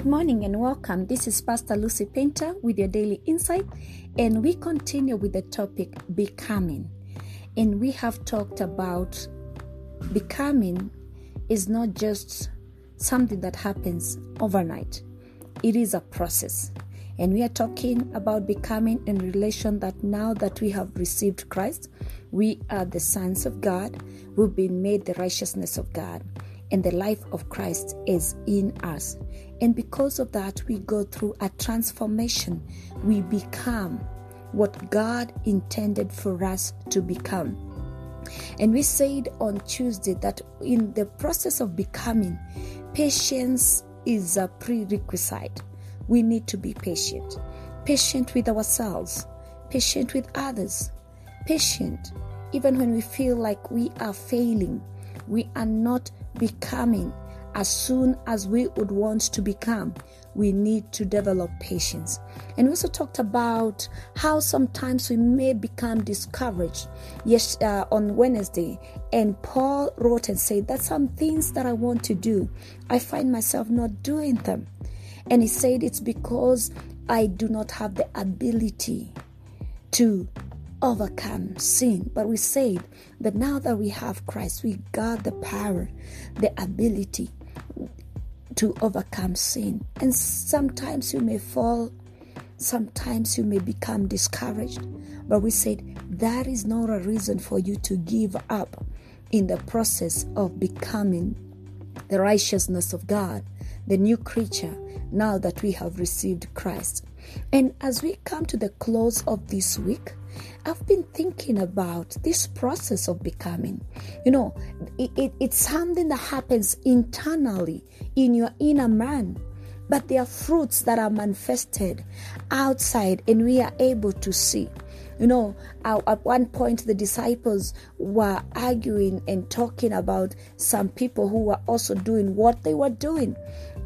Good morning and welcome. This is Pastor Lucy Painter with your daily insight, and we continue with the topic becoming. And we have talked about becoming is not just something that happens overnight, it is a process. And we are talking about becoming in relation that now that we have received Christ, we are the sons of God, we've been made the righteousness of God and the life of Christ is in us. And because of that, we go through a transformation. We become what God intended for us to become. And we said on Tuesday that in the process of becoming, patience is a prerequisite. We need to be patient. Patient with ourselves, patient with others, patient even when we feel like we are failing, we are not becoming as soon as we would want to become, we need to develop patience. And we also talked about how sometimes we may become discouraged. Yes, uh, on Wednesday, and Paul wrote and said that some things that I want to do, I find myself not doing them. And he said it's because I do not have the ability to overcome sin. But we said that now that we have Christ, we got the power, the ability to overcome sin. And sometimes you may fall, sometimes you may become discouraged. But we said that is not a reason for you to give up in the process of becoming the righteousness of God, the new creature, now that we have received Christ. And as we come to the close of this week, I've been thinking about this process of becoming. You know, it, it, it's something that happens internally in your inner man, but there are fruits that are manifested outside and we are able to see. You know, at one point the disciples were arguing and talking about some people who were also doing what they were doing.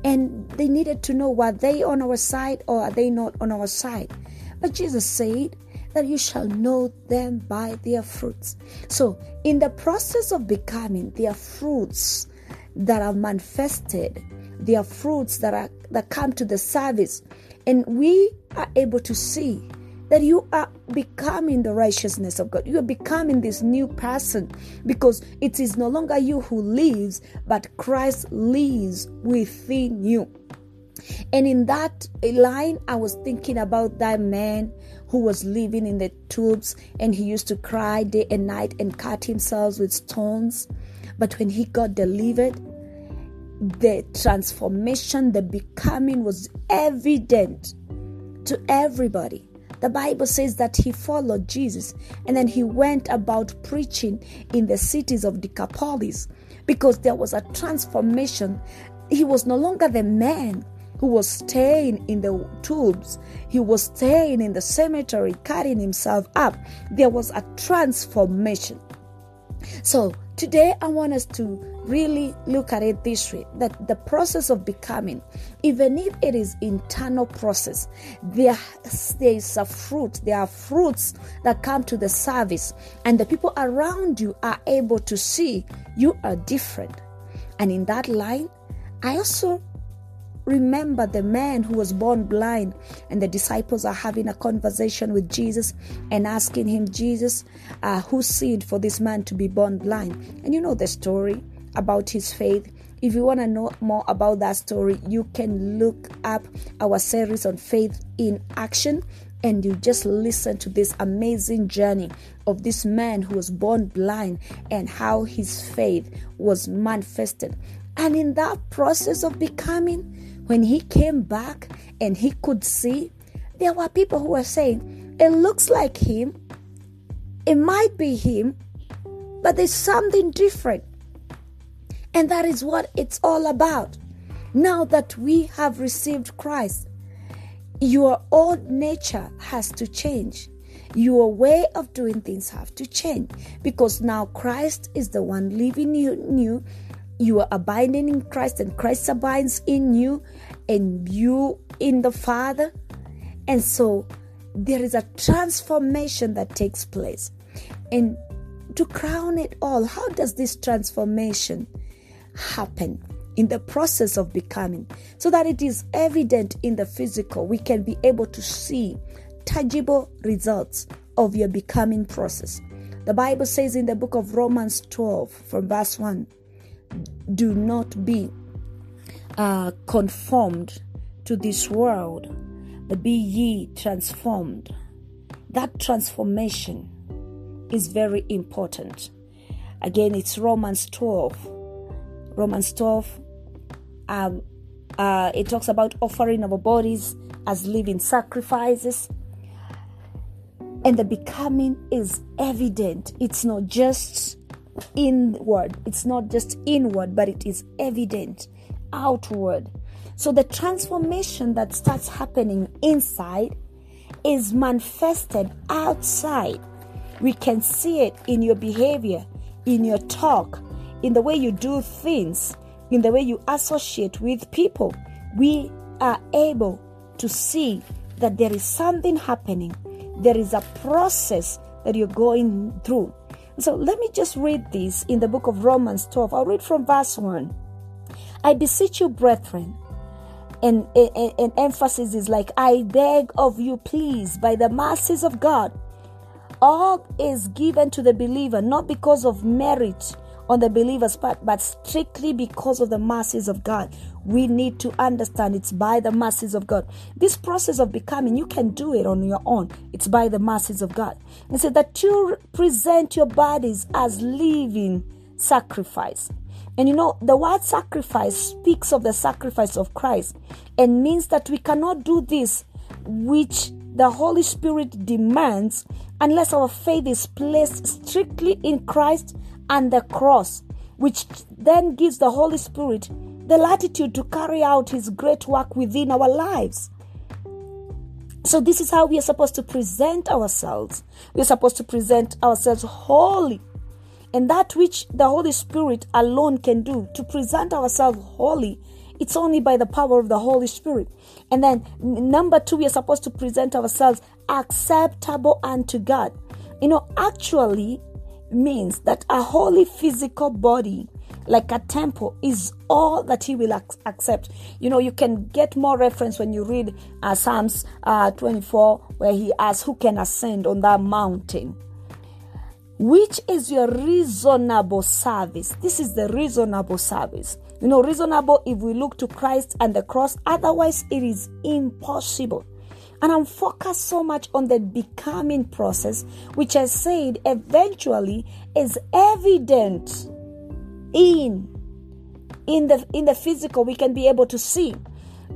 And they needed to know were they on our side or are they not on our side? But Jesus said, that you shall know them by their fruits. So, in the process of becoming, there are fruits that are manifested, there are fruits that are that come to the service, and we are able to see that you are becoming the righteousness of God. You are becoming this new person because it is no longer you who lives, but Christ lives within you. And in that line, I was thinking about that man who was living in the tubes and he used to cry day and night and cut himself with stones. But when he got delivered, the transformation, the becoming was evident to everybody. The Bible says that he followed Jesus and then he went about preaching in the cities of Decapolis because there was a transformation. He was no longer the man who was staying in the tubes, he was staying in the cemetery, cutting himself up. There was a transformation. So, today I want us to really look at it this way that the process of becoming, even if it is internal process, there, there is a fruit, there are fruits that come to the service, and the people around you are able to see you are different. And in that line, I also remember the man who was born blind, and the disciples are having a conversation with Jesus and asking him, Jesus, uh, who sinned for this man to be born blind? And you know the story about his faith. If you want to know more about that story, you can look up our series on faith in action and you just listen to this amazing journey of this man who was born blind and how his faith was manifested. And in that process of becoming, when he came back and he could see, there were people who were saying, It looks like him, it might be him, but there's something different. And that is what it's all about. Now that we have received Christ, your old nature has to change. Your way of doing things have to change because now Christ is the one living you new you are abiding in Christ and Christ abides in you and you in the Father. And so there is a transformation that takes place. And to crown it all, how does this transformation happen? in the process of becoming, so that it is evident in the physical. We can be able to see tangible results of your becoming process. The Bible says in the book of Romans 12, from verse 1 do not be uh, conformed to this world, but be ye transformed. That transformation is very important. Again, it's Romans 12. Romans 12, um, uh, it talks about offering our bodies as living sacrifices. And the becoming is evident. It's not just inward, it's not just inward, but it is evident outward. So the transformation that starts happening inside is manifested outside. We can see it in your behavior, in your talk, in the way you do things, in the way you associate with people. We are able to see that there is something happening. There is a process that you're going through. So let me just read this in the book of Romans 12. I'll read from verse 1. I beseech you, brethren, and, and, and emphasis is like, I beg of you, please, by the mercies of God, all is given to the believer, not because of merit on the believer's part, but strictly because of the mercies of God. We need to understand it's by the mercies of God. This process of becoming, you can do it on your own. It's by the mercies of God. And so that you present your bodies as living sacrifice. And you know, the word sacrifice speaks of the sacrifice of Christ and means that we cannot do this which the Holy Spirit demands unless our faith is placed strictly in Christ and the cross, which then gives the Holy Spirit the latitude to carry out His great work within our lives. So, this is how we are supposed to present ourselves. We are supposed to present ourselves holy. And that which the Holy Spirit alone can do, to present ourselves holy, it's only by the power of the Holy Spirit. And then, number two, we are supposed to present ourselves acceptable unto God. You know, actually, means that a holy physical body like a temple is all that he will ac- accept. You know you can get more reference when you read uh, psalms uh, 24 where he asks who can ascend on that mountain? Which is your reasonable service? This is the reasonable service. You know reasonable if we look to christ and the cross otherwise it is impossible. And I'm focused so much on the becoming process, which I said eventually is evident in in the in the physical we can be able to see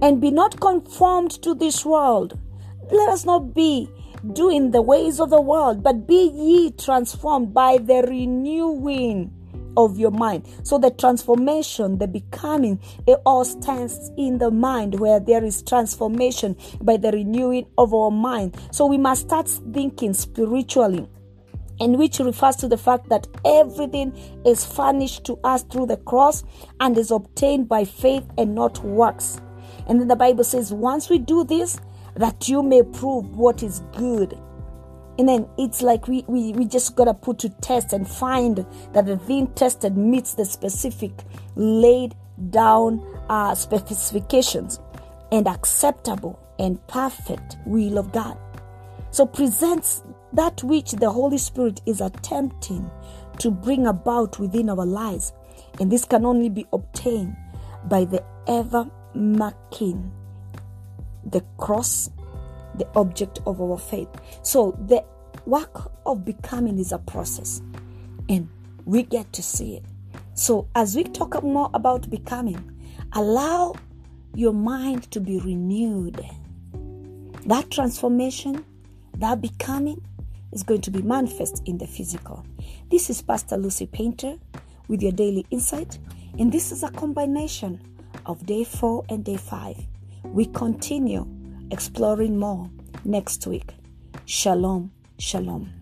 and be not conformed to this world let us not be doing the ways of the world but be ye transformed by the renewing of your mind. So the transformation, the becoming, it all stands in the mind where there is transformation by the renewing of our mind. So we must start thinking spiritually and which refers to the fact that everything is furnished to us through the cross and is obtained by faith and not works. And then the Bible says, once we do this, that you may prove what is good and then it's like we, we, we just gotta put to test and find that the thing tested meets the specific laid down uh, specifications and acceptable and perfect will of God. So presents that which the Holy Spirit is attempting to bring about within our lives. And this can only be obtained by the ever marking the cross the object of our faith. So the work of becoming is a process, and we get to see it. So as we talk more about becoming, allow your mind to be renewed. That transformation, that becoming, is going to be manifest in the physical. This is Pastor Lucy Painter with your daily insight, and this is a combination of day four and day five. We continue exploring more next week. Shalom, shalom.